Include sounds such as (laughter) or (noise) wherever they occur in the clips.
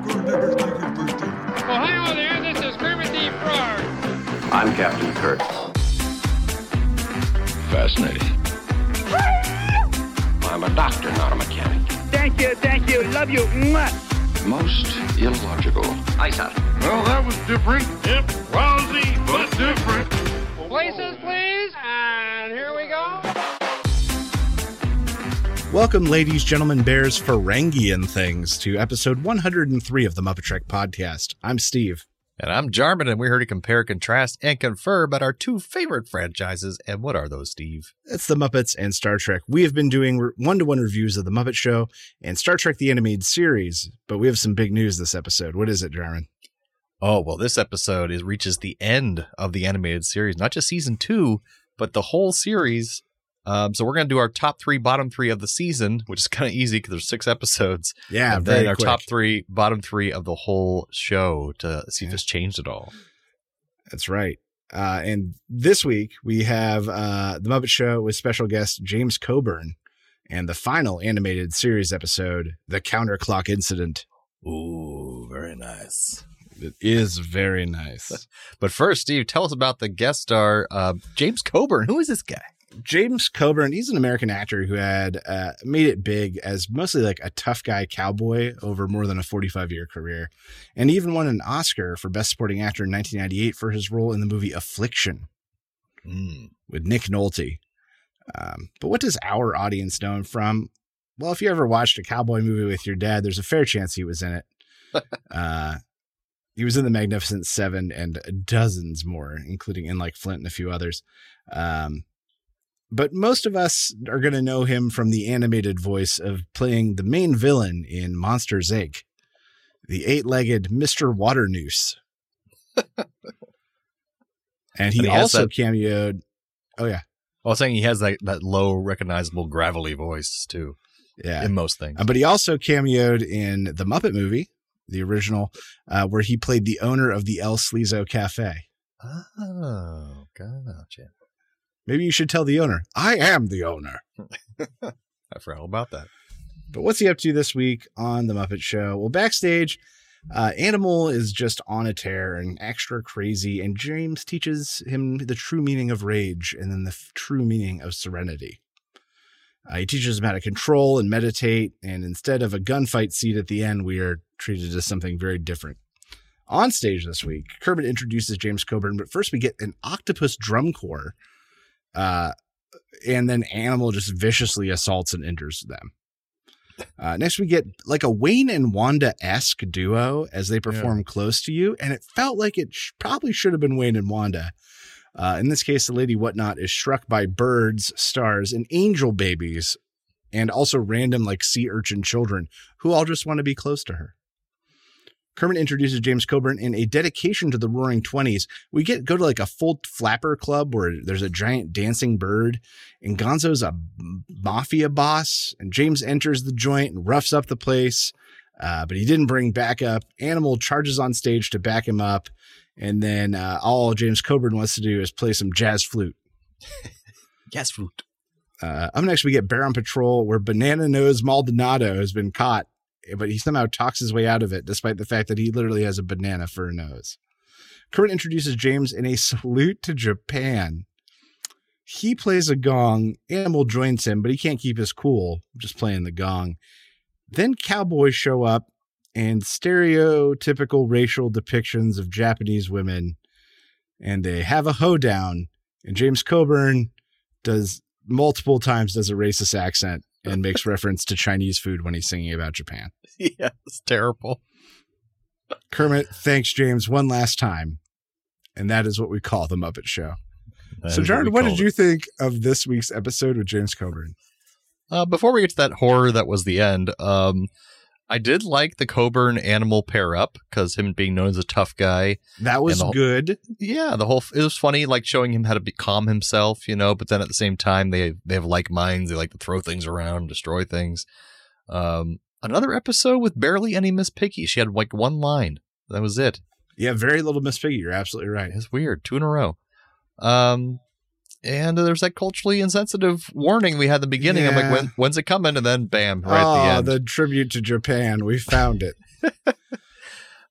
Ohio there, this is Kermit the Frog. I'm Captain Kirk. Fascinating. I'm a doctor, not a mechanic. Thank you, thank you, love you. Mwah. Most illogical. Aye, sir. Well, that was different. Yep, lousy, but different. Places, please. Welcome, ladies, gentlemen, bears, Ferengi, and things, to episode 103 of the MuppeTrek podcast. I'm Steve. And I'm Jarman, and we're here to compare, contrast, and confer about our two favorite franchises. And what are those, Steve? It's the Muppets and Star Trek. We have been doing one to one reviews of The Muppet Show and Star Trek the Animated Series, but we have some big news this episode. What is it, Jarman? Oh, well, this episode is reaches the end of the animated series, not just season two, but the whole series. Um, so we're going to do our top three, bottom three of the season, which is kind of easy because there's six episodes. Yeah, and very then our quick. top three, bottom three of the whole show to see if it's changed at all. That's right. Uh, and this week we have uh, the Muppet Show with special guest James Coburn and the final animated series episode, The Counterclock Incident. Ooh, very nice. It is very nice. (laughs) But first, Steve, tell us about the guest star, uh, James Coburn. Who is this guy? James Coburn, he's an American actor who had uh, made it big as mostly like a tough guy cowboy over more than a 45 year career. And even won an Oscar for Best Supporting Actor in 1998 for his role in the movie Affliction Mm. with Nick Nolte. Um, but what does our audience know him from? Well, if you ever watched a cowboy movie with your dad, there's a fair chance he was in it. (laughs) uh, he was in the Magnificent Seven and dozens more, including in like Flint and a few others. Um, but most of us are going to know him from the animated voice of playing the main villain in Monsters Inc., the eight-legged Mister Waternoose. (laughs) and he, And he also that- cameoed. Oh yeah, I was saying he has that, that low, recognizable, gravelly voice, too, yeah. in most things. Uh, but he also cameoed in the Muppet movie, the original, uh, where he played the owner of the El Sleazo Cafe. Oh, gotcha. Maybe you should tell the owner, I am the owner. (laughs) I forgot all about that. But what's he up to this week on The Muppet Show? Well, backstage, uh, Animal is just on a tear and extra crazy, and James teaches him the true meaning of rage and then the f- true meaning of serenity. Uh, he teaches him how to control and meditate, and instead of a gunfight seat at the end, we are treated to something very different. On stage this week, Kermit introduces James Coburn, but first we get an octopus drum corps, uh, and then Animal just viciously assaults and injures them. Uh, next, we get like a Wayne and Wanda esque duo as they perform close to you, and it felt like it sh- probably should have been Wayne and Wanda. Uh, in this case, the Lady Whatnot is struck by birds, stars, and angel babies, and also random like sea urchin children who all just want to be close to her. Kermit introduces James Coburn in a dedication to the Roaring Twenties. We get go to like a full flapper club where there's a giant dancing bird, and Gonzo's a mafia boss, and James enters the joint and roughs up the place. Uh, but he didn't bring backup. Animal charges on stage to back him up, and then uh, all James Coburn wants to do is play some jazz flute. (laughs) jazz flute. Uh, up next, we get Bear on Patrol, where Banana Nose Maldonado has been caught, but he somehow talks his way out of it, despite the fact that he literally has a banana for a nose. Kermit introduces James in a salute to Japan. He plays a gong. Animal joins him, but he can't keep his cool, just playing the gong. Then cowboys show up and stereotypical racial depictions of Japanese women, and they have a hoedown. And James Coburn does multiple times does a racist accent and makes reference to Chinese food when he's singing about Japan. (laughs) Yeah, it's terrible. Kermit thanks James one last time, and that is what we call the Muppet Show. That so, Jared, we what did called you think of this week's episode with James Coburn? Uh, before we get to that horror that was the end, um, I did like the Coburn animal pair up because him being known as a tough guy. That was whole- good. Yeah, the whole it was funny, like showing him how to be, calm himself, you know. But then at the same time, they they have like minds. They like to throw things around, destroy things. Um, another episode with barely any Miss Piggy. She had like one line. That was it. Yeah, very little Miss Piggy. You're absolutely right. It's weird. Two in a row. Um, and there's that culturally insensitive warning we had at the beginning. I'm like, when, when's it coming? And then bam, right oh, at the end. the tribute to Japan. We found it. (laughs) (laughs)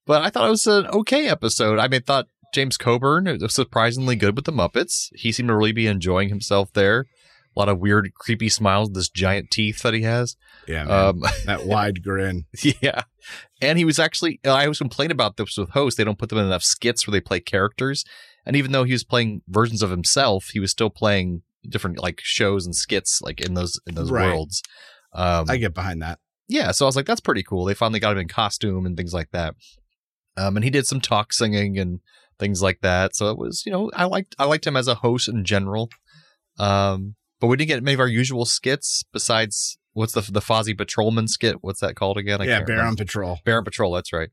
but I thought it was an okay episode. I mean, I thought James Coburn was surprisingly good with the Muppets. He seemed to really be enjoying himself there. A lot of weird, creepy smiles, this giant teeth that he has. Yeah. Um, (laughs) that wide grin. yeah. And he was actually, I always complain about this with hosts. They don't put them in enough skits where they play characters. And even though he was playing versions of himself, he was still playing different like shows and skits like in those in those Right. worlds. Um, I get behind that. yeah, so I was like, that's pretty cool. They finally got him in costume and things like that. Um, and he did some talk singing and things like that. So it was, you know, I liked I liked him as a host in general. Um, but we didn't get many of our usual skits besides what's the the Fozzie Patrolman skit? What's that called again? I yeah, Bear on Patrol. Baron Patrol, that's right.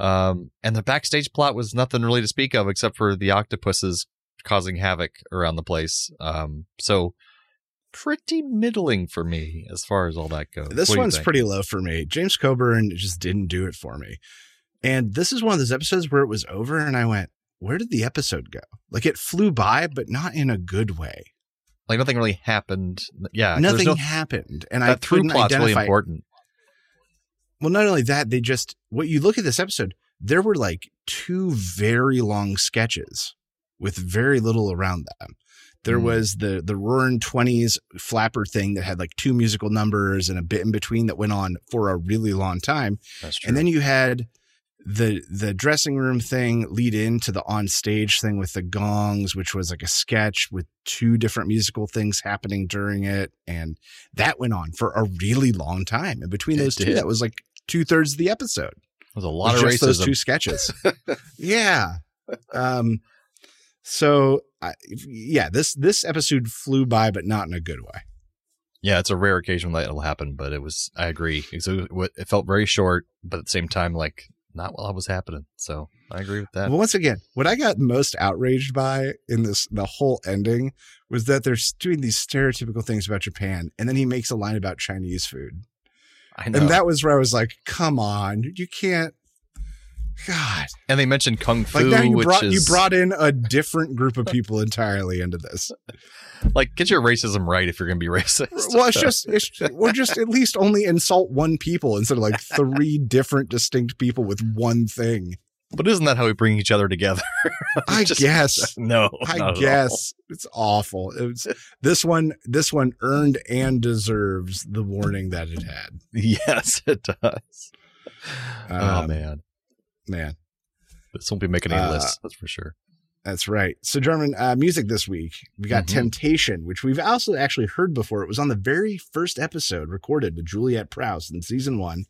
Um, and the backstage plot was nothing really to speak of except for the octopuses causing havoc around the place. Um, so pretty middling for me as far as all that goes. This What one's pretty low for me. James Coburn just didn't do it for me. And this is one of those episodes where it was over and I went, where did the episode go? Like it flew by, but not in a good way. Like nothing really happened. Yeah, Nothing no, happened. And I that through couldn't plot's really important. Well, not only that, they just, what you look at this episode, there were like two very long sketches with very little around them. There Hmm. was the the Roaring Twenties flapper thing that had like two musical numbers and a bit in between that went on for a really long time. That's true. And then you had the the dressing room thing lead into the on stage thing with the gongs, which was like a sketch with two different musical things happening during it, and that went on for a really long time. And between It those two, did. that was like two thirds of the episode. There's a lot was of just those two sketches. (laughs) yeah. Um. So I, yeah, this this episode flew by, but not in a good way. Yeah, it's a rare occasion that it'll happen, but it was. I agree. It, was- it felt very short, but at the same time, like not while it was happening. So I agree with that. But once again, what I got most outraged by in this the whole ending was that they're doing these stereotypical things about Japan, and then he makes a line about Chinese food, I know. and that was where I was like, "Come on, you can't." God, And they mentioned kung fu, like now you which brought is you brought in a different group of people entirely into this. (laughs) like get your racism right if you're going to be (laughs) racist. Well, it's just it's or just at least only insult one people instead of like (laughs) three different distinct people with one thing. but isn't that how we bring each other together? I Just- guess. No, I not at all. guess it's awful. It was this one. This one earned and deserves the warning that it had. Yes, it does. oh Um, man, Man, this won't be making any Uh, lists. That's for sure. that's right. So, Jarman uh, music this week. We got Mhm. "Temptation," which we've also actually heard before. It was on the very first episode recorded with Juliet Prowse in season one,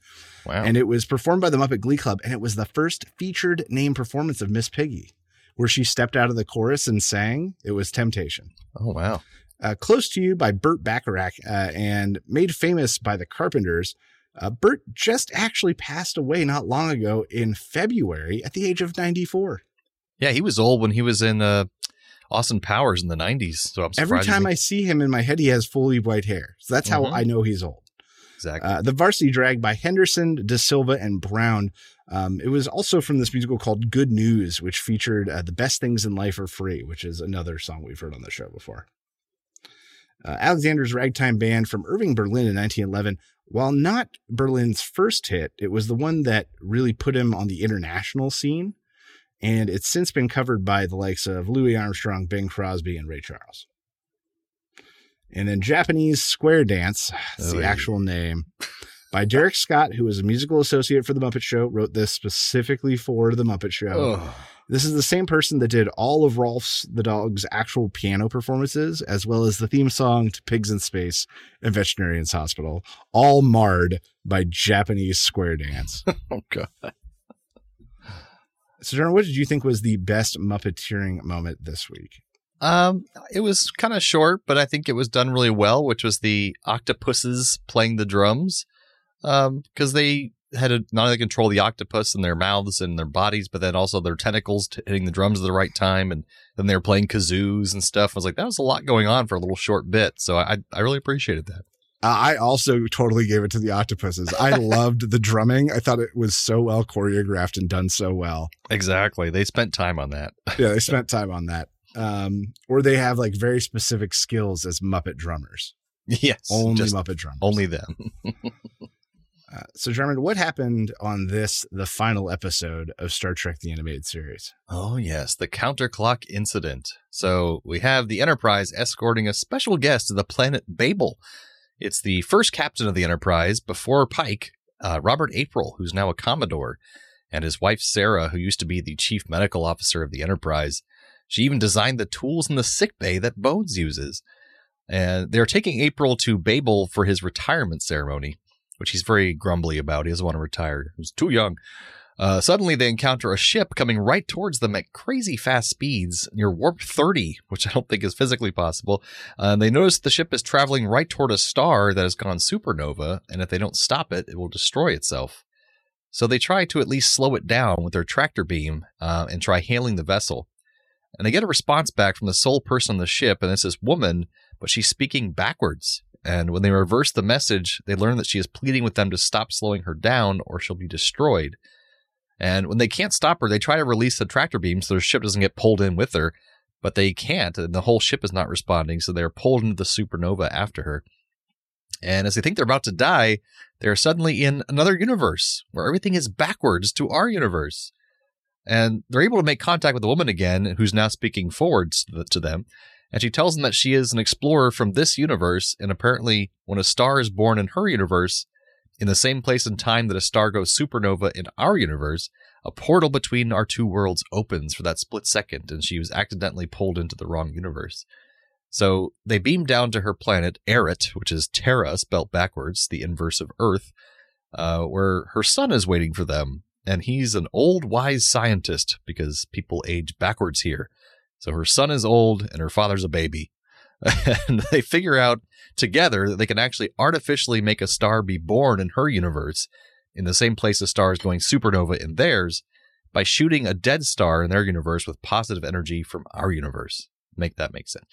Wow. and it was performed by the Muppet Glee Club, and it was the first featured name performance of Miss Piggy, where she stepped out of the chorus and sang. It was "Temptation." oh wow. uh, Close to You by Burt Bacharach uh, and made famous by the Carpenters. Uh, Burt just actually passed away not long ago in February at the age of 94. Yeah, he was old when he was in uh, Austin Powers in the '90s. So I'm. Every time he- I see him in my head, he has fully white hair. So that's how Mhm. I know he's old. exactly. Uh, the Varsity Drag by Henderson, DeSylva, and Brown. Um, it was also from this musical called Good News, which featured uh, The Best Things in Life Are Free, which is another song we've heard on the show before. Uh, Alexander's Ragtime Band from Irving, Berlin in 1911. While not Berlin's first hit, it was the one that really put him on the international scene. And it's since been covered by the likes of Louis Armstrong, Bing Crosby, and Ray Charles. And then Japanese Square Dance, (sighs) that's the oh, Oy. actual name, by Derek Scott, who was a musical associate for The Muppet Show, wrote this specifically for The Muppet Show. Oh, This is the same person that did all of Rolf's the dog's actual piano performances, as well as the theme song to Pigs in Space and Veterinarians Hospital, all marred by Japanese Square Dance. (laughs) oh god. so, Darren, what did you think was the best Muppeteering moment this week? Um, it was kind of short, but I think it was done really well, which was the octopuses playing the drums. Um, because they had to not only control the octopus in their mouths and their bodies, but then also their tentacles t- hitting the drums at the right time, and then they were playing kazoos and stuff. I was like, that was a lot going on for a little short bit, so I I really appreciated that. I also totally gave it to the octopuses. I (laughs) loved the drumming. I thought it was so well choreographed and done so well. Exactly, they spent time on that. (laughs) Yeah, they spent time on that. Um, or they have like very specific skills as Muppet drummers. yes, Only Muppet drummers. only them. (laughs) Uh, so, Jarman, what happened on this, the final episode of Star Trek the Animated Series? Oh, yes, the counterclock incident. So we have the Enterprise escorting a special guest to the planet Babel. It's the first captain of the Enterprise before Pike, uh, Robert April, who's now a Commodore, and his wife Sarah, who used to be the chief medical officer of the Enterprise. She even designed the tools in the sick bay that Bones uses. And they're taking April to Babel for his retirement ceremony which he's very grumbly about. He doesn't want to retire. He's too young. Uh, suddenly, they encounter a ship coming right towards them at crazy fast speeds near warp 30, which I don't think is physically possible. Uh, they notice the ship is traveling right toward a star that has gone supernova, and if they don't stop it, it will destroy itself. So they try to at least slow it down with their tractor beam uh, and try hailing the vessel. And they get a response back from the sole person on the ship, and it's this woman, but she's speaking backwards. And when they reverse the message, they learn that she is pleading with them to stop slowing her down or she'll be destroyed. And when they can't stop her, they try to release the tractor beam so their ship doesn't get pulled in with her, but they can't, and the whole ship is not responding, so they're pulled into the supernova after her. And as they think they're about to die, they're suddenly in another universe where everything is backwards to our universe. And they're able to make contact with the woman again, who's now speaking forwards to them and she tells them that she is an explorer from this universe, and apparently, when a star is born in her universe, in the same place and time that a star goes supernova in our universe, a portal between our two worlds opens for that split second, and she was accidentally pulled into the wrong universe. So they beam down to her planet, Arret, which is Terra spelt backwards, the inverse of Earth, uh, where her son is waiting for them. And he's an old, wise scientist because people age backwards here. So her son is old and her father's a baby. (laughs) and they figure out together that they can actually artificially make a star be born in her universe in the same place a star is going supernova in theirs by shooting a dead star in their universe with positive energy from our universe. Make that make sense.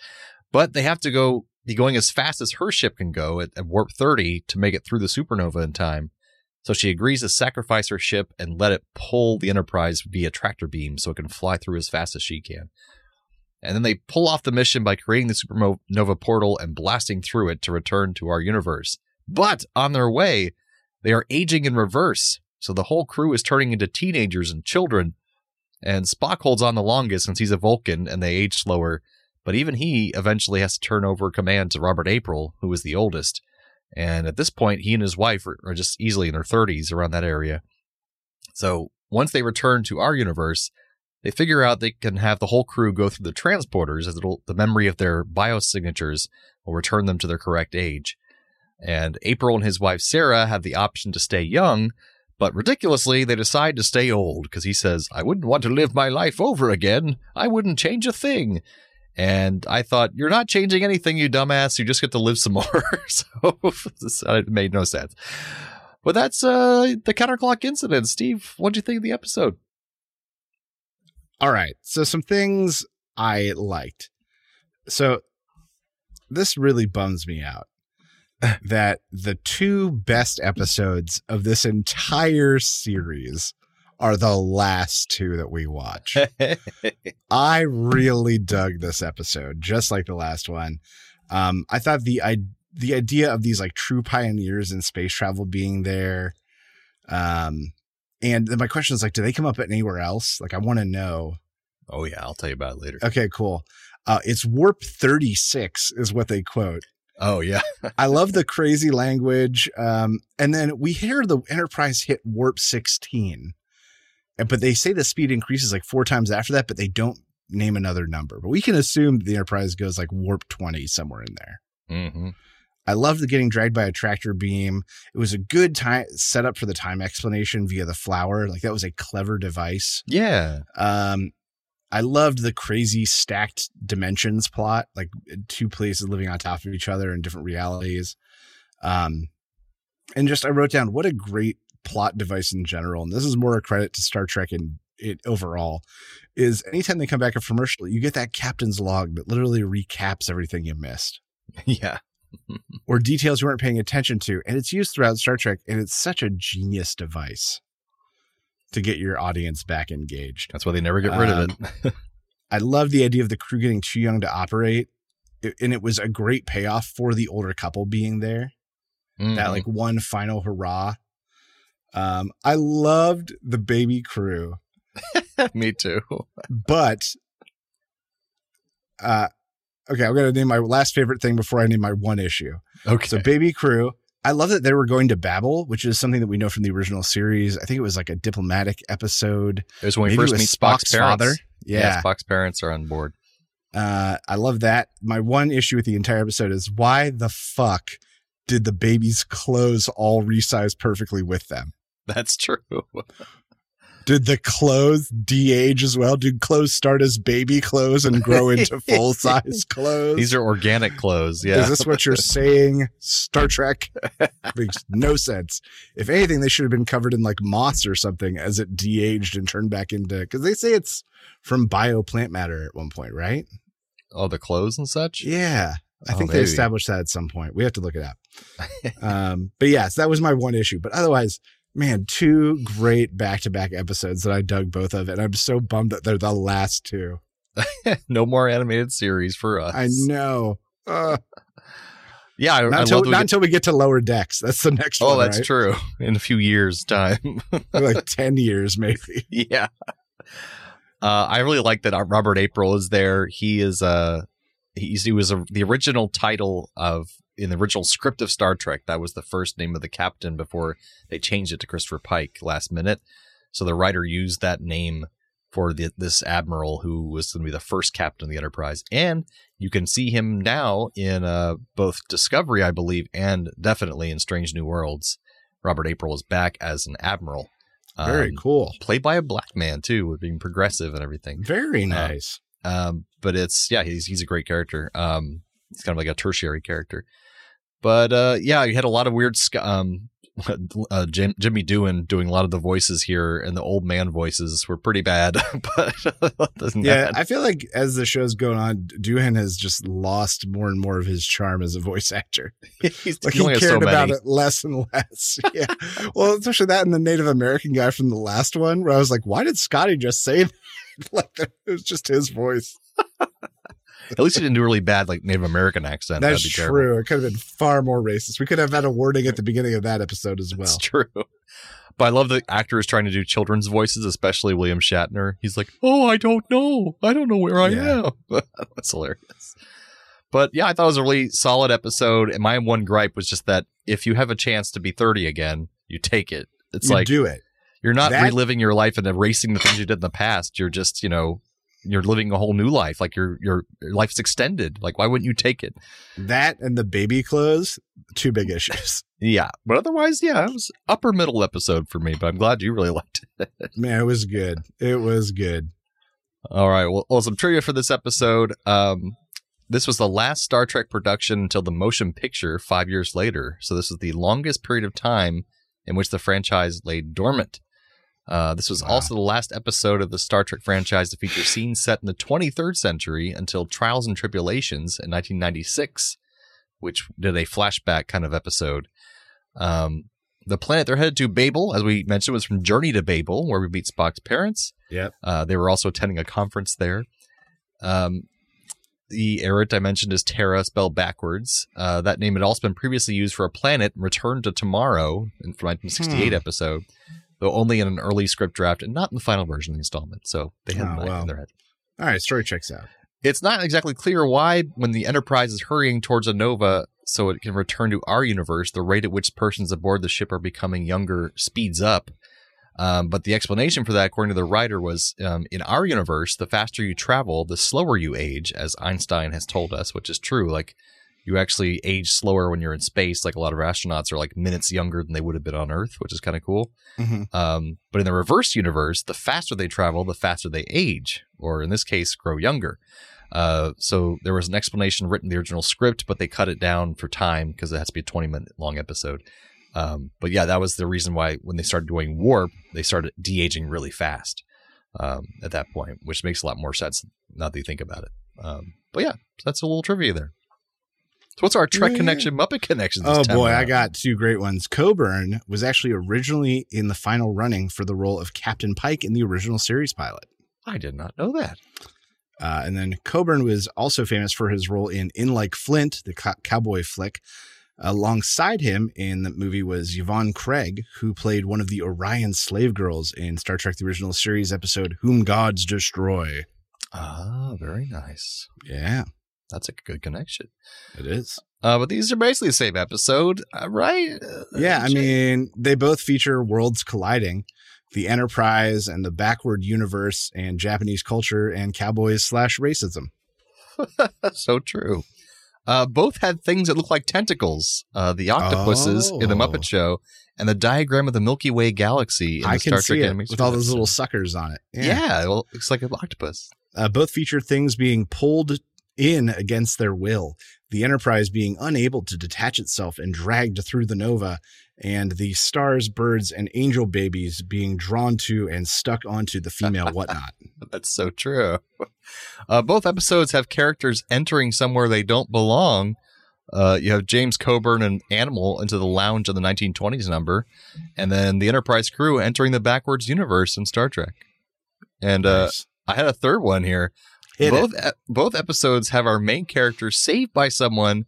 But they have to go be going as fast as her ship can go at, at warp 30 to make it through the supernova in time. So she agrees to sacrifice her ship and let it pull the Enterprise via tractor beam so it can fly through as fast as she can and then they pull off the mission by creating the supernova portal and blasting through it to return to our universe. But on their way, they are aging in reverse, so the whole crew is turning into teenagers and children. And Spock holds on the longest since he's a Vulcan and they age slower, but even he eventually has to turn over command to Robert April, who is the oldest. And at this point, he and his wife are, just easily in their 30s around that area. So once they return to our universe, they figure out they can have the whole crew go through the transporters as the memory of their biosignatures will return them to their correct age. And April and his wife Sarah have the option to stay young, but ridiculously, they decide to stay old because he says, I wouldn't want to live my life over again. I wouldn't change a thing. And I thought, you're not changing anything, you dumbass. You just get to live some (laughs) more. so it made no sense. But that's uh, the counterclock incident. Steve, what do you think of the episode? All right. So some things I liked. So this really bums me out (laughs) that the two best episodes of this entire series are the last two that we watch. (laughs) I really dug this episode, just like the last one. Um, I thought the I, the idea of these like true pioneers in space travel being there, um, and my question is like, do they come up anywhere else? Like, I want to know. Oh yeah, I'll tell you about it later. Okay, cool. Uh, it's warp 36 is what they quote. Oh yeah. (laughs) I love the crazy language. Um, and then we hear the Enterprise hit warp 16, but they say the speed increases like four times after that, but they don't name another number. But we can assume the Enterprise goes like warp 20 somewhere in there. Mm-hmm. I loved the getting dragged by a tractor beam. It was a good time setup for the time explanation via the flower. Like that was a clever device. Yeah. Um, I loved the crazy stacked dimensions plot, like two places living on top of each other in different realities. Um, and just I wrote down what a great plot device in general. And this is more a credit to Star Trek and it overall is anytime they come back a commercial, you get that captain's log that literally recaps everything you missed. (laughs) Yeah. Or details you weren't paying attention to. And it's used throughout Star Trek, and it's such a genius device to get your audience back engaged. That's why they never get rid um, of it. I love the idea of the crew getting too young to operate. It, and it was a great payoff for the older couple being there. Mm-hmm. That like one final hurrah. Um, I loved the baby crew, (laughs) Me too. but uh, okay, I'm gonna name my last favorite thing before I name my one issue. Okay. So, baby crew. I love that they were going to Babel, which is something that we know from the original series. I think it was like a diplomatic episode. it was when we Maybe it first meet Spock's, Spock's parents. father. Yeah. Spock's parents are on board. Uh, I love that. My one issue with the entire episode is why the fuck did the baby's clothes all resize perfectly with them? That's true. (laughs) Did the clothes de-age as well? Did clothes start as baby clothes and grow into (laughs) full size clothes? These are organic clothes. Yeah. Is this what you're (laughs) saying? Star Trek (laughs) makes no sense. If anything, they should have been covered in like moss or something as it de-aged and turned back into because they say it's from bio plant matter at one point, right? oh, the clothes and such? Yeah. I Oh, think they established that at some point. We have to look it up. um, but yes, that was my one issue. But otherwise, man, two great back to back episodes that I dug both of. And I'm so bummed that they're the last two. (laughs) no more animated series for us. I know. Uh, Yeah, I, I not, love until, we not get- until we get to lower decks. That's the next Oh, one. that's right? true. In a few years' time. like (laughs) 10 years, maybe. yeah. Uh, I really like that uh, Robert April is there. He is uh he's, he was a, the original title of in the original script of Star Trek. That was the first name of the captain before they changed it to Christopher Pike last minute. So the writer used that name for the, this admiral who was going to be the first captain of the Enterprise, and you can see him now in uh, both Discovery, I believe, and definitely in Strange New Worlds. Robert April is back as an admiral. Very Um, cool. played by a black man too, with being progressive and everything. Very nice. Um, but it's yeah, he's he's a great character. Um, he's kind of like a tertiary character. But uh, yeah, he had a lot of weird. Um, (laughs) uh, Jim, Jimmy Doohan doing a lot of the voices here, and the old man voices were pretty bad. (laughs) but (laughs) yeah, I feel like as the show's going on, Doohan has just lost more and more of his charm as a voice actor. he's Like he he only has cared so about it less and less. Yeah. well, especially that and the Native American guy from the last one, where I was like, why did Scotty just say that? like it was just his voice. At least he didn't do a really bad like Native American accent. That's be terrible. true. It could have been far more racist. We could have had a warning at the beginning of that episode as well. It's true. But I love the actor is trying to do children's voices, especially William Shatner. He's like, "Oh, I don't know. I don't know where I Yeah. am." (laughs) That's hilarious. But yeah, I thought it was a really solid episode. And my one gripe was just that if you have a chance to be 30 again, you take it. It's you like do it. you're not that- reliving your life and erasing the things you did in the past. You're just, you know, you're living a whole new life. Like your your life's extended. Like why wouldn't you take it? That and the baby clothes, two big (laughs) issues. Yeah. But otherwise, yeah, it was upper middle episode for me. But I'm glad you really (laughs) liked it. Man, it was good. It was good. All right. Well, well, some trivia for this episode. Um, this was the last Star Trek production until the motion picture five years later. So this is the longest period of time in which the franchise lay dormant. Uh, this was Wow. also the last episode of the Star Trek franchise to feature scenes set in the 23rd century until Trials and Tribble-ations in 1996, which did a flashback kind of episode. Um, the planet they're headed to, Babel, as we mentioned, was from Journey to Babel, where we meet Spock's parents. Yep. Uh, they were also attending a conference there. Um, the Arret I mentioned is Terra, spelled backwards. Uh, that name had also been previously used for a planet returned to tomorrow in from 1968 Hmm. episode, though only in an early script draft and not in the final version of the installment. So they had Oh, in their head. All right, story checks out. It's not exactly clear why, when the Enterprise is hurrying towards a nova so it can return to our universe, the rate at which persons aboard the ship are becoming younger speeds up. Um, but the explanation for that, according to the writer, was um, in our universe, the faster you travel, the slower you age, as Einstein has told us, which is true. Like, you actually age slower when you're in space. Like, a lot of astronauts are like minutes younger than they would have been on Earth, which is kind of cool. Mhm. Um, but in the reverse universe, the faster they travel, the faster they age, or in this case, grow younger. Uh, so there was an explanation written in the original script, but they cut it down for time because it has to be a 20 minute long episode. Um, but yeah, that was the reason why when they started doing warp, they started de aging really fast um, at that point, which makes a lot more sense now that you think about it. Um, but yeah, that's a little trivia there. So what's our Trek connection, Muppet connection? this Oh boy, I got two great ones. Coburn was actually originally in the final running for the role of Captain Pike in the original series pilot. I did not know that. Uh, and then Coburn was also famous for his role in In Like Flint, the co- cowboy flick, Alongside him in the movie was Yvonne Craig, who played one of the Orion slave girls in Star Trek the original series episode Whom Gods Destroy. Ah, very nice. Yeah, That's a good connection. it is. Uh, but these are basically the same episode, uh, right? Uh, Yeah, I mean, they both feature worlds colliding, the Enterprise and the backward universe and Japanese culture and cowboys slash racism. (laughs) so true. Uh, both had things that look like tentacles. Uh, the octopuses in the Oh. Muppet Show, and the diagram of the Milky Way galaxy in I the Star Trek it with all those little suckers on it. Yeah, well, it looks like an octopus. Uh, both feature things being pulled in against their will, the Enterprise being unable to detach itself and dragged through the nova, and the stars, birds, and angel babies being drawn to and stuck onto the female (laughs) whatnot. That's so true. Uh, both episodes have characters entering somewhere they don't belong. Uh, you have James Coburn and Animal into the lounge of the 1920s number, and then the Enterprise crew entering the backwards universe in Star Trek. And uh, Nice. I had a third one here. Hit both it. e- both episodes have our main character saved by someone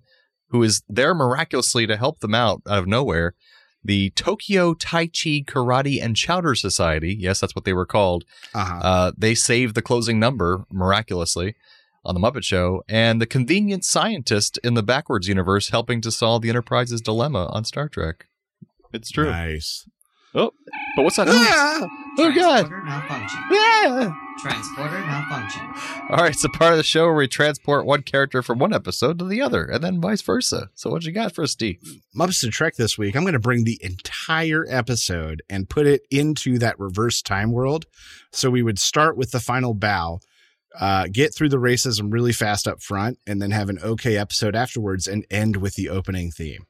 who is there miraculously to help them out out of nowhere. The Tokyo Tai Chi Karate and Chowder Society, yes, that's what they were called. Uh-huh. Uh, they saved the closing number miraculously on the Muppet Show, and the convenient scientist in the backwards universe helping to solve the Enterprise's dilemma on Star Trek. It's true. Nice. Oh, but what's that? noise? Ah! Oh God! Transporter malfunction. Yeah! Transporter malfunction. All right, it's a part of the show where we transport one character from one episode to the other, and then vice versa. So, what you got for us, Steve? Muppets to Trek this week, I'm going to bring the entire episode and put it into that reverse time world. So we would start with the final bow, uh, get through the racism really fast up front, and then have an okay episode afterwards and end with the opening theme.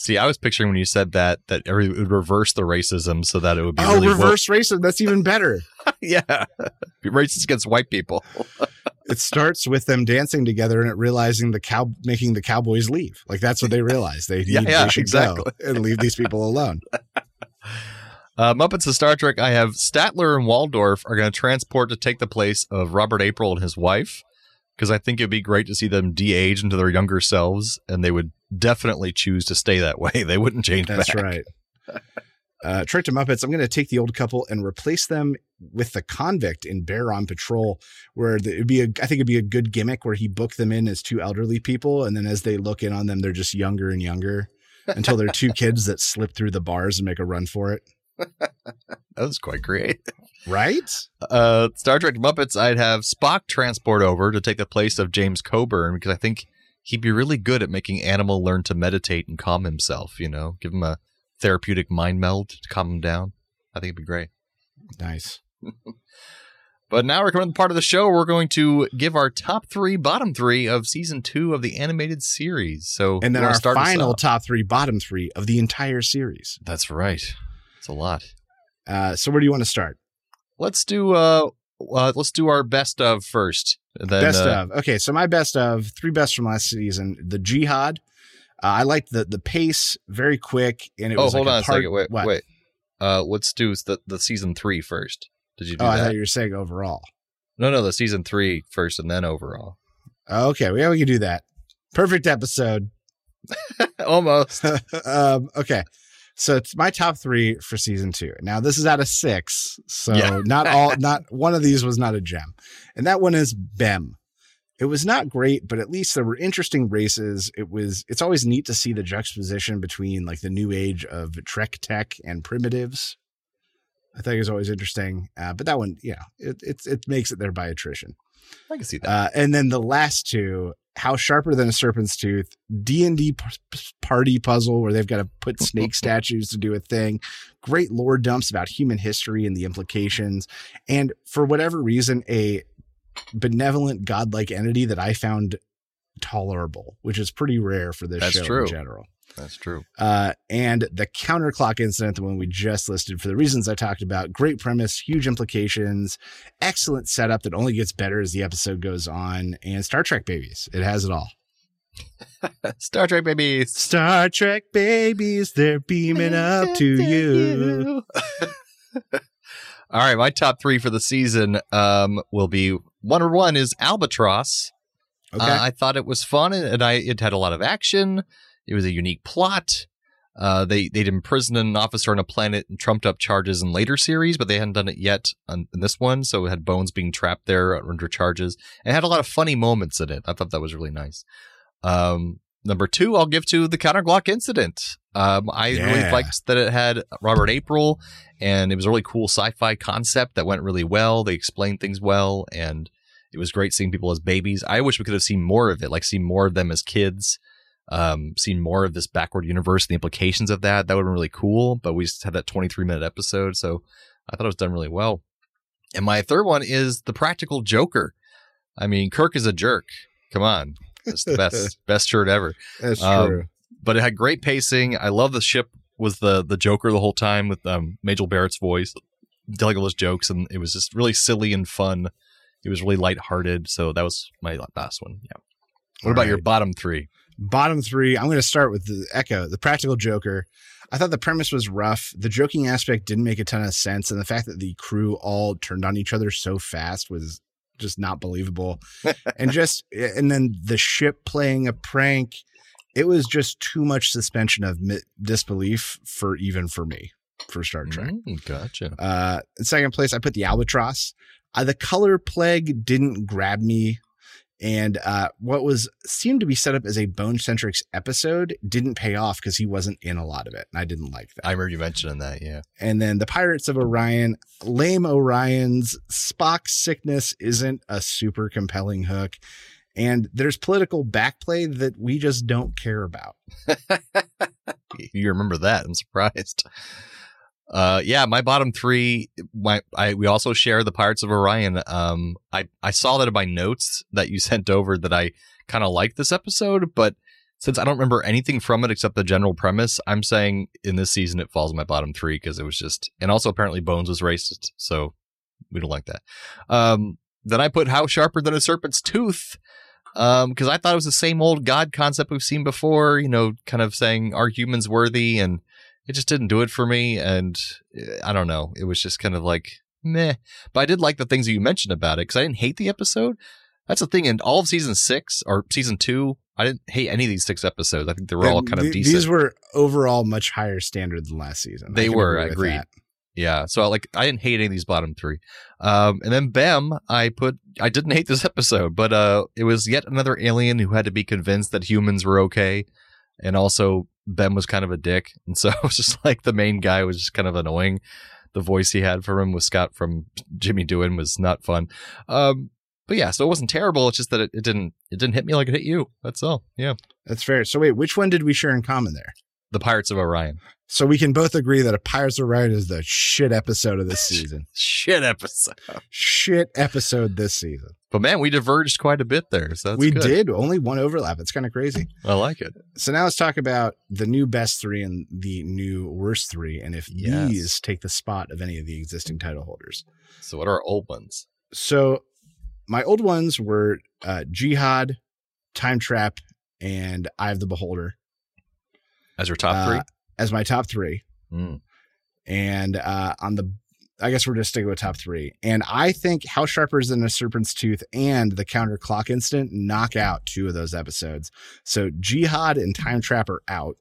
See, I was picturing when you said that that it would reverse the racism so that it would be oh, really woke. reverse racism. That's even better. (laughs) yeah, (laughs) racist against white people. (laughs) it starts with them dancing together and it realizing the cow making the cowboys leave. Like that's what they realize. They, Yeah, need, yeah, they should exactly. go and leave these people alone. Uh, Muppets of Star Trek. I have Statler and Waldorf are going to transport to take the place of Robert April and his wife because I think it'd be great to see them de-age into their younger selves, and they would definitely choose to stay that (laughs) way. They wouldn't change That's back. right. Uh, Trick to Muppets, I'm going to take the old couple and replace them with the convict in Bear on Patrol, where the, it'd be a, I think it'd be a good gimmick where he booked them in as two elderly people, and then as they look in on them, they're just younger and younger until they're two kids that slip through the bars and make a run for it. That was quite creative. Right? Uh, Star Trek Muppets. I'd have Spock transport over to take the place of James Coburn because I think he'd be really good at making Animal learn to meditate and calm himself. You know, give him a therapeutic mind meld to calm him down. I think it'd be great. Nice. (laughs) But now we're coming to the part of the show. We're going to give our top three, bottom three of season two of the animated series. So, And then our final top three, bottom three of the entire series. That's right. It's a lot. Uh, so where do you want to start? Let's do uh, uh let's do our best of first. Then, best uh, of. Okay, so my best of three best from last season. The Jihad. Uh, I liked the the pace, very quick, and it oh, was. hold like on a, part- second. Wait, what? wait. Uh, let's do the the season three first. Did you do Oh, I thought you were saying overall. No, no, the season three first, and then overall. Okay, yeah, we can do that. Perfect episode. (laughs) Almost. (laughs) um, okay, so it's my top three for season two. Now this is out of six, so Yeah. (laughs) not all, not one of these was not a gem, and that one is Bem. It was not great, but at least there were interesting races. It was. It's always neat to see the juxtaposition between like the new age of Trek tech and primitives. I think is always interesting, uh, but that one, yeah, it it's it makes it there by attrition. I can see that. Uh, and then the last two, how sharper than a serpent's tooth, D and D party puzzle where they've got to put (laughs) snake statues to do a thing. Great lore dumps about human history and the implications, and for whatever reason, a benevolent godlike entity that I found tolerable, which is pretty rare for this That's show true. in general. That's true. Uh, and the counterclock incident, the one we just listed, for the reasons I talked about, great premise, huge implications, excellent setup that only gets better as the episode goes on, and Star Trek babies. It has it all. (laughs) Star Trek babies. Star Trek babies, they're beaming up to you. (laughs) All right, my top three for the season um, will be one or one is Albatross. Okay. Uh, I thought it was fun and, and I it had a lot of action. It was a unique plot. Uh, they they'd imprisoned an officer on a planet and trumped up charges in later series, but they hadn't done it yet on, in this one. So it had Bones being trapped there under charges, and it had a lot of funny moments in it. I thought that was really nice. Um, number two, I'll give to the counterclock incident. Um, I really liked that it had Robert April, and it was a really cool sci-fi concept that went really well. They explained things well, and it was great seeing people as babies. I wish we could have seen more of it, like seen more of them as kids, um, seen more of this backward universe, and the implications of that. That would have been really cool. But we just had that 23 minute episode, so I thought it was done really well. And my third one is the Practical Joker. I mean, Kirk is a jerk. Come on, it's the best (laughs) best shirt ever That's Um, true. but it had great pacing. I love the ship was the the Joker the whole time with um, Majel Barrett's voice, telling all those jokes, and it was just really silly and fun. It was really lighthearted, so that was my last one. Yeah. What about All your bottom three? Bottom three, I'm going to start with the Echo, the practical Joker. I thought the premise was rough. The joking aspect didn't make a ton of sense. And the fact that the crew all turned on each other so fast was just not believable. (laughs) and just, and then the ship playing a prank, it was just too much suspension of mi- disbelief for even for me for Star Trek. Mm, gotcha. Uh, in second place, I put the Albatross. Uh, the color plague didn't grab me, and uh, what was seemed to be set up as a Bone Centric's episode didn't pay off because he wasn't in a lot of it, and I didn't like that. I remember you mentioning that. Yeah. and then the Pirates of Orion, lame Orion's Spock sickness isn't a super compelling hook, and there's political backplay that we just don't care about. (laughs) you remember that. I'm surprised. Uh, yeah, my bottom three. My, I we also share the Pirates of Orion. Um, I I saw that in my notes that you (laughs) sent over that I kind of liked this episode, but since I don't remember anything from it except the general premise, I'm saying in this season it falls my bottom three because it was just, and also apparently Bones was racist, so we don't like that. Um, then I put How Sharper Than a Serpent's Tooth um because i thought it was the same old god concept we've seen before you know kind of saying are humans worthy and it just didn't do it for me and uh, i don't know it was just kind of like meh but i did like the things that you mentioned about it because i didn't hate the episode that's the thing in all of season six or season two i didn't hate any of these six episodes i think they were all kind of decent These were overall much higher standard than last season. They can were, I agree. that. Yeah, so like I didn't hate any of these bottom three. Um, and then Bem, I put I didn't (laughs) hate this episode, but uh, it was yet another alien who had to be convinced that humans were okay, and also Bem was kind of a dick, and so (laughs) it was just like the main guy was just kind of annoying. The voice he had for him was Scott from Jimmy Doohan was not fun. Um, but yeah, so it wasn't terrible. It's just that it, it didn't it didn't hit me like it hit you. That's all. Yeah, That's fair. So wait, which one did we share in common there? The Pirates of Orion. So we can both agree that a Pirates of Orion is the shit episode of this (laughs) season. Shit episode. shit episode this season. But man, we diverged quite a bit there. So that's we good. did only one overlap. It's kind of crazy. I like it. So now let's talk about the new best three and the new worst three, and if Yes. these take the spot of any of the existing title holders. So what are our old ones? So my old ones were uh, Jihad, Time Trap, and Eye of the Beholder As your top uh, three? as my top three. Mm. and uh, on the I guess we're just sticking with top three. And I think How Sharper Than a Serpent's Tooth and the Counter Clock Incident knock out two of those episodes. So Jihad and Time Trap are out.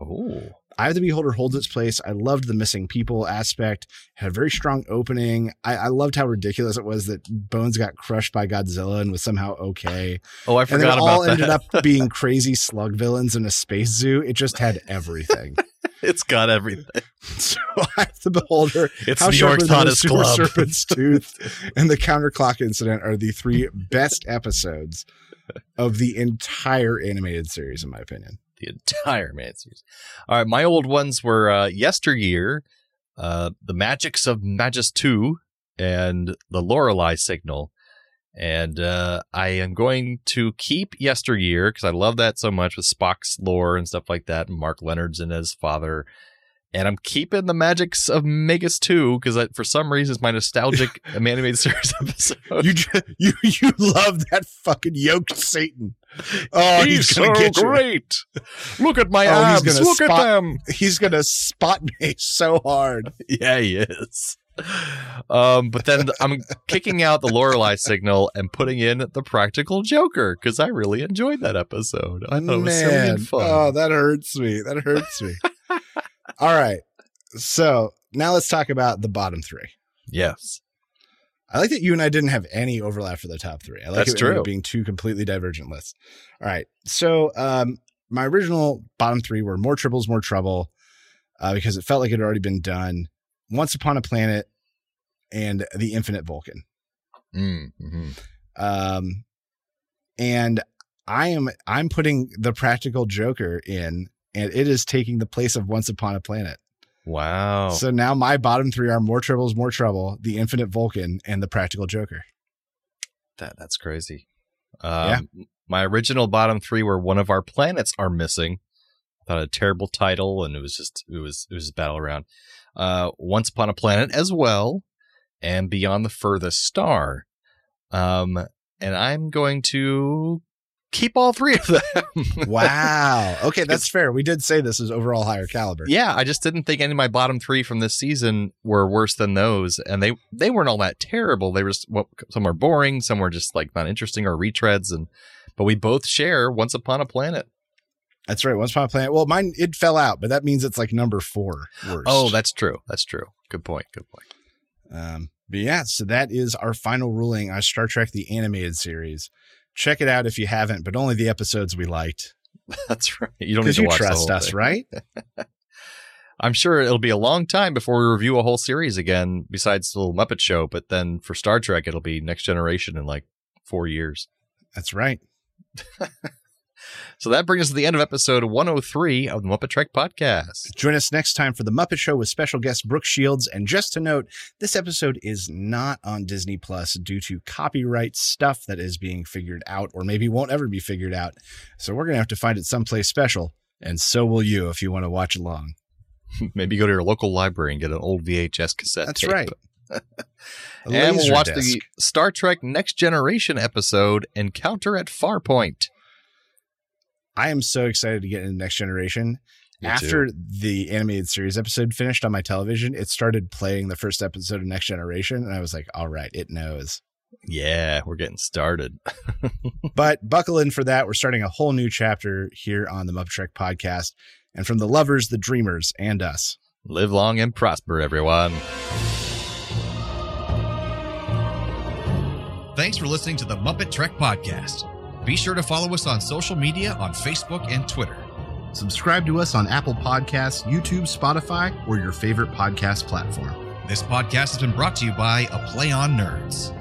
Oh. Eye of the Beholder holds its place. I loved the missing people aspect. Had a very strong opening. I, I loved how ridiculous it was that Bones got crushed by Godzilla and was somehow okay. Oh, I And forgot it about all that. ended up (laughs) being crazy slug villains in a space zoo. It just had everything. (laughs) it's got everything. (laughs) so Eye of the Beholder, It's How New York's hottest Super club. Serpent's Tooth, and the Counter Clock Incident are the three best episodes of the entire animated series, in my opinion. The entire man series. All right, my old ones were uh, Yesteryear, uh, The Magicks of Megas-Tu, and The Lorelei Signal. And uh, I am going to keep Yesteryear because I love that so much with Spock's lore and stuff like that, and Mark Lenard's and his father. And I'm keeping the Magicks of Megas-Tu because for some reason it's my nostalgic (laughs) animated series episode. You (laughs) you you love that fucking yoked Satan. Oh, he's, he's, so great. Look at my Oh, abs. Look at them. He's gonna spot me (laughs) so hard. Yeah, he is. Um, but then I'm kicking out the Lorelei signal and putting in the Practical Joker because I really enjoyed that episode. I thought it was so Man, good fun. oh, that hurts me. That hurts me. (laughs) All right, so now let's talk about the bottom three. yes, I like that you and I didn't have any overlap for the top three. I like That's it true. being two completely divergent lists. All right. So um my original bottom three were more tribbles, more trouble, uh, because it felt like it had already been done. Once Upon a Planet and The Infinite Vulcan. mm, mhm. Um and I am I'm putting the practical joker in and it is taking the place of Once Upon a Planet. Wow. So now my bottom three are more tribbles, more trouble, the infinite Vulcan, and the practical joker. That that's crazy. Um, My original bottom three were one of our planets are missing. I thought a terrible title, and it was just it was it was a battle around. Uh, Once upon a planet as well, and Beyond the Furthest Star. Um, and I'm going to keep all three of them. (laughs) Wow. Okay, that's fair. We did say this is overall higher caliber. yeah, I just didn't think any of my bottom three from this season were worse than those, and they they weren't all that terrible. They were just, well, some were boring, some were just like not interesting or retreads, and but we both share Once Upon a Planet. That's right. Once upon a planet. Well, mine it fell out, but that means it's like number four worst. Oh, that's true. That's true. Good point. Good point. um but yeah, so that is our final ruling on Star Trek the animated series. Check it out if you haven't, but only the episodes we liked. (laughs) That's right. You don't need to you watch trust us, thing. right? (laughs) I'm sure it'll be a long time before we review a whole series again, besides the little Muppet Show. But then for Star Trek, it'll be Next Generation in like four years. That's right. (laughs) So that brings us to the end of episode 103 of the MuppeTrek podcast. Join us next time for the Muppet Show with special guest Brooke Shields. And just to note, this episode is not on Disney Plus due to copyright stuff that is being figured out, or maybe won't ever be figured out. So we're gonna have to find it someplace special, and so will you if you want to watch along. (laughs) Maybe go to your local library and get an old VHS cassette. That's tape. right. (laughs) And we'll watch disc. the Star Trek Next Generation episode Encounter at Farpoint. I am so excited to get into Next Generation. Me After the animated series episode finished on my television, it started playing the first episode of Next Generation, and I was like, all right, it knows. Yeah, we're getting started. (laughs) But buckle in for that. We're starting a whole new chapter here on the MuppeTrek podcast. And from the lovers, the dreamers, and us. Live long and prosper, everyone. Thanks for listening to the MuppeTrek Podcast. Be sure to follow us on social media on Facebook and Twitter. Subscribe to us on Apple Podcasts, YouTube, Spotify, or your favorite podcast platform. This podcast has been brought to you by A Play on Nerds.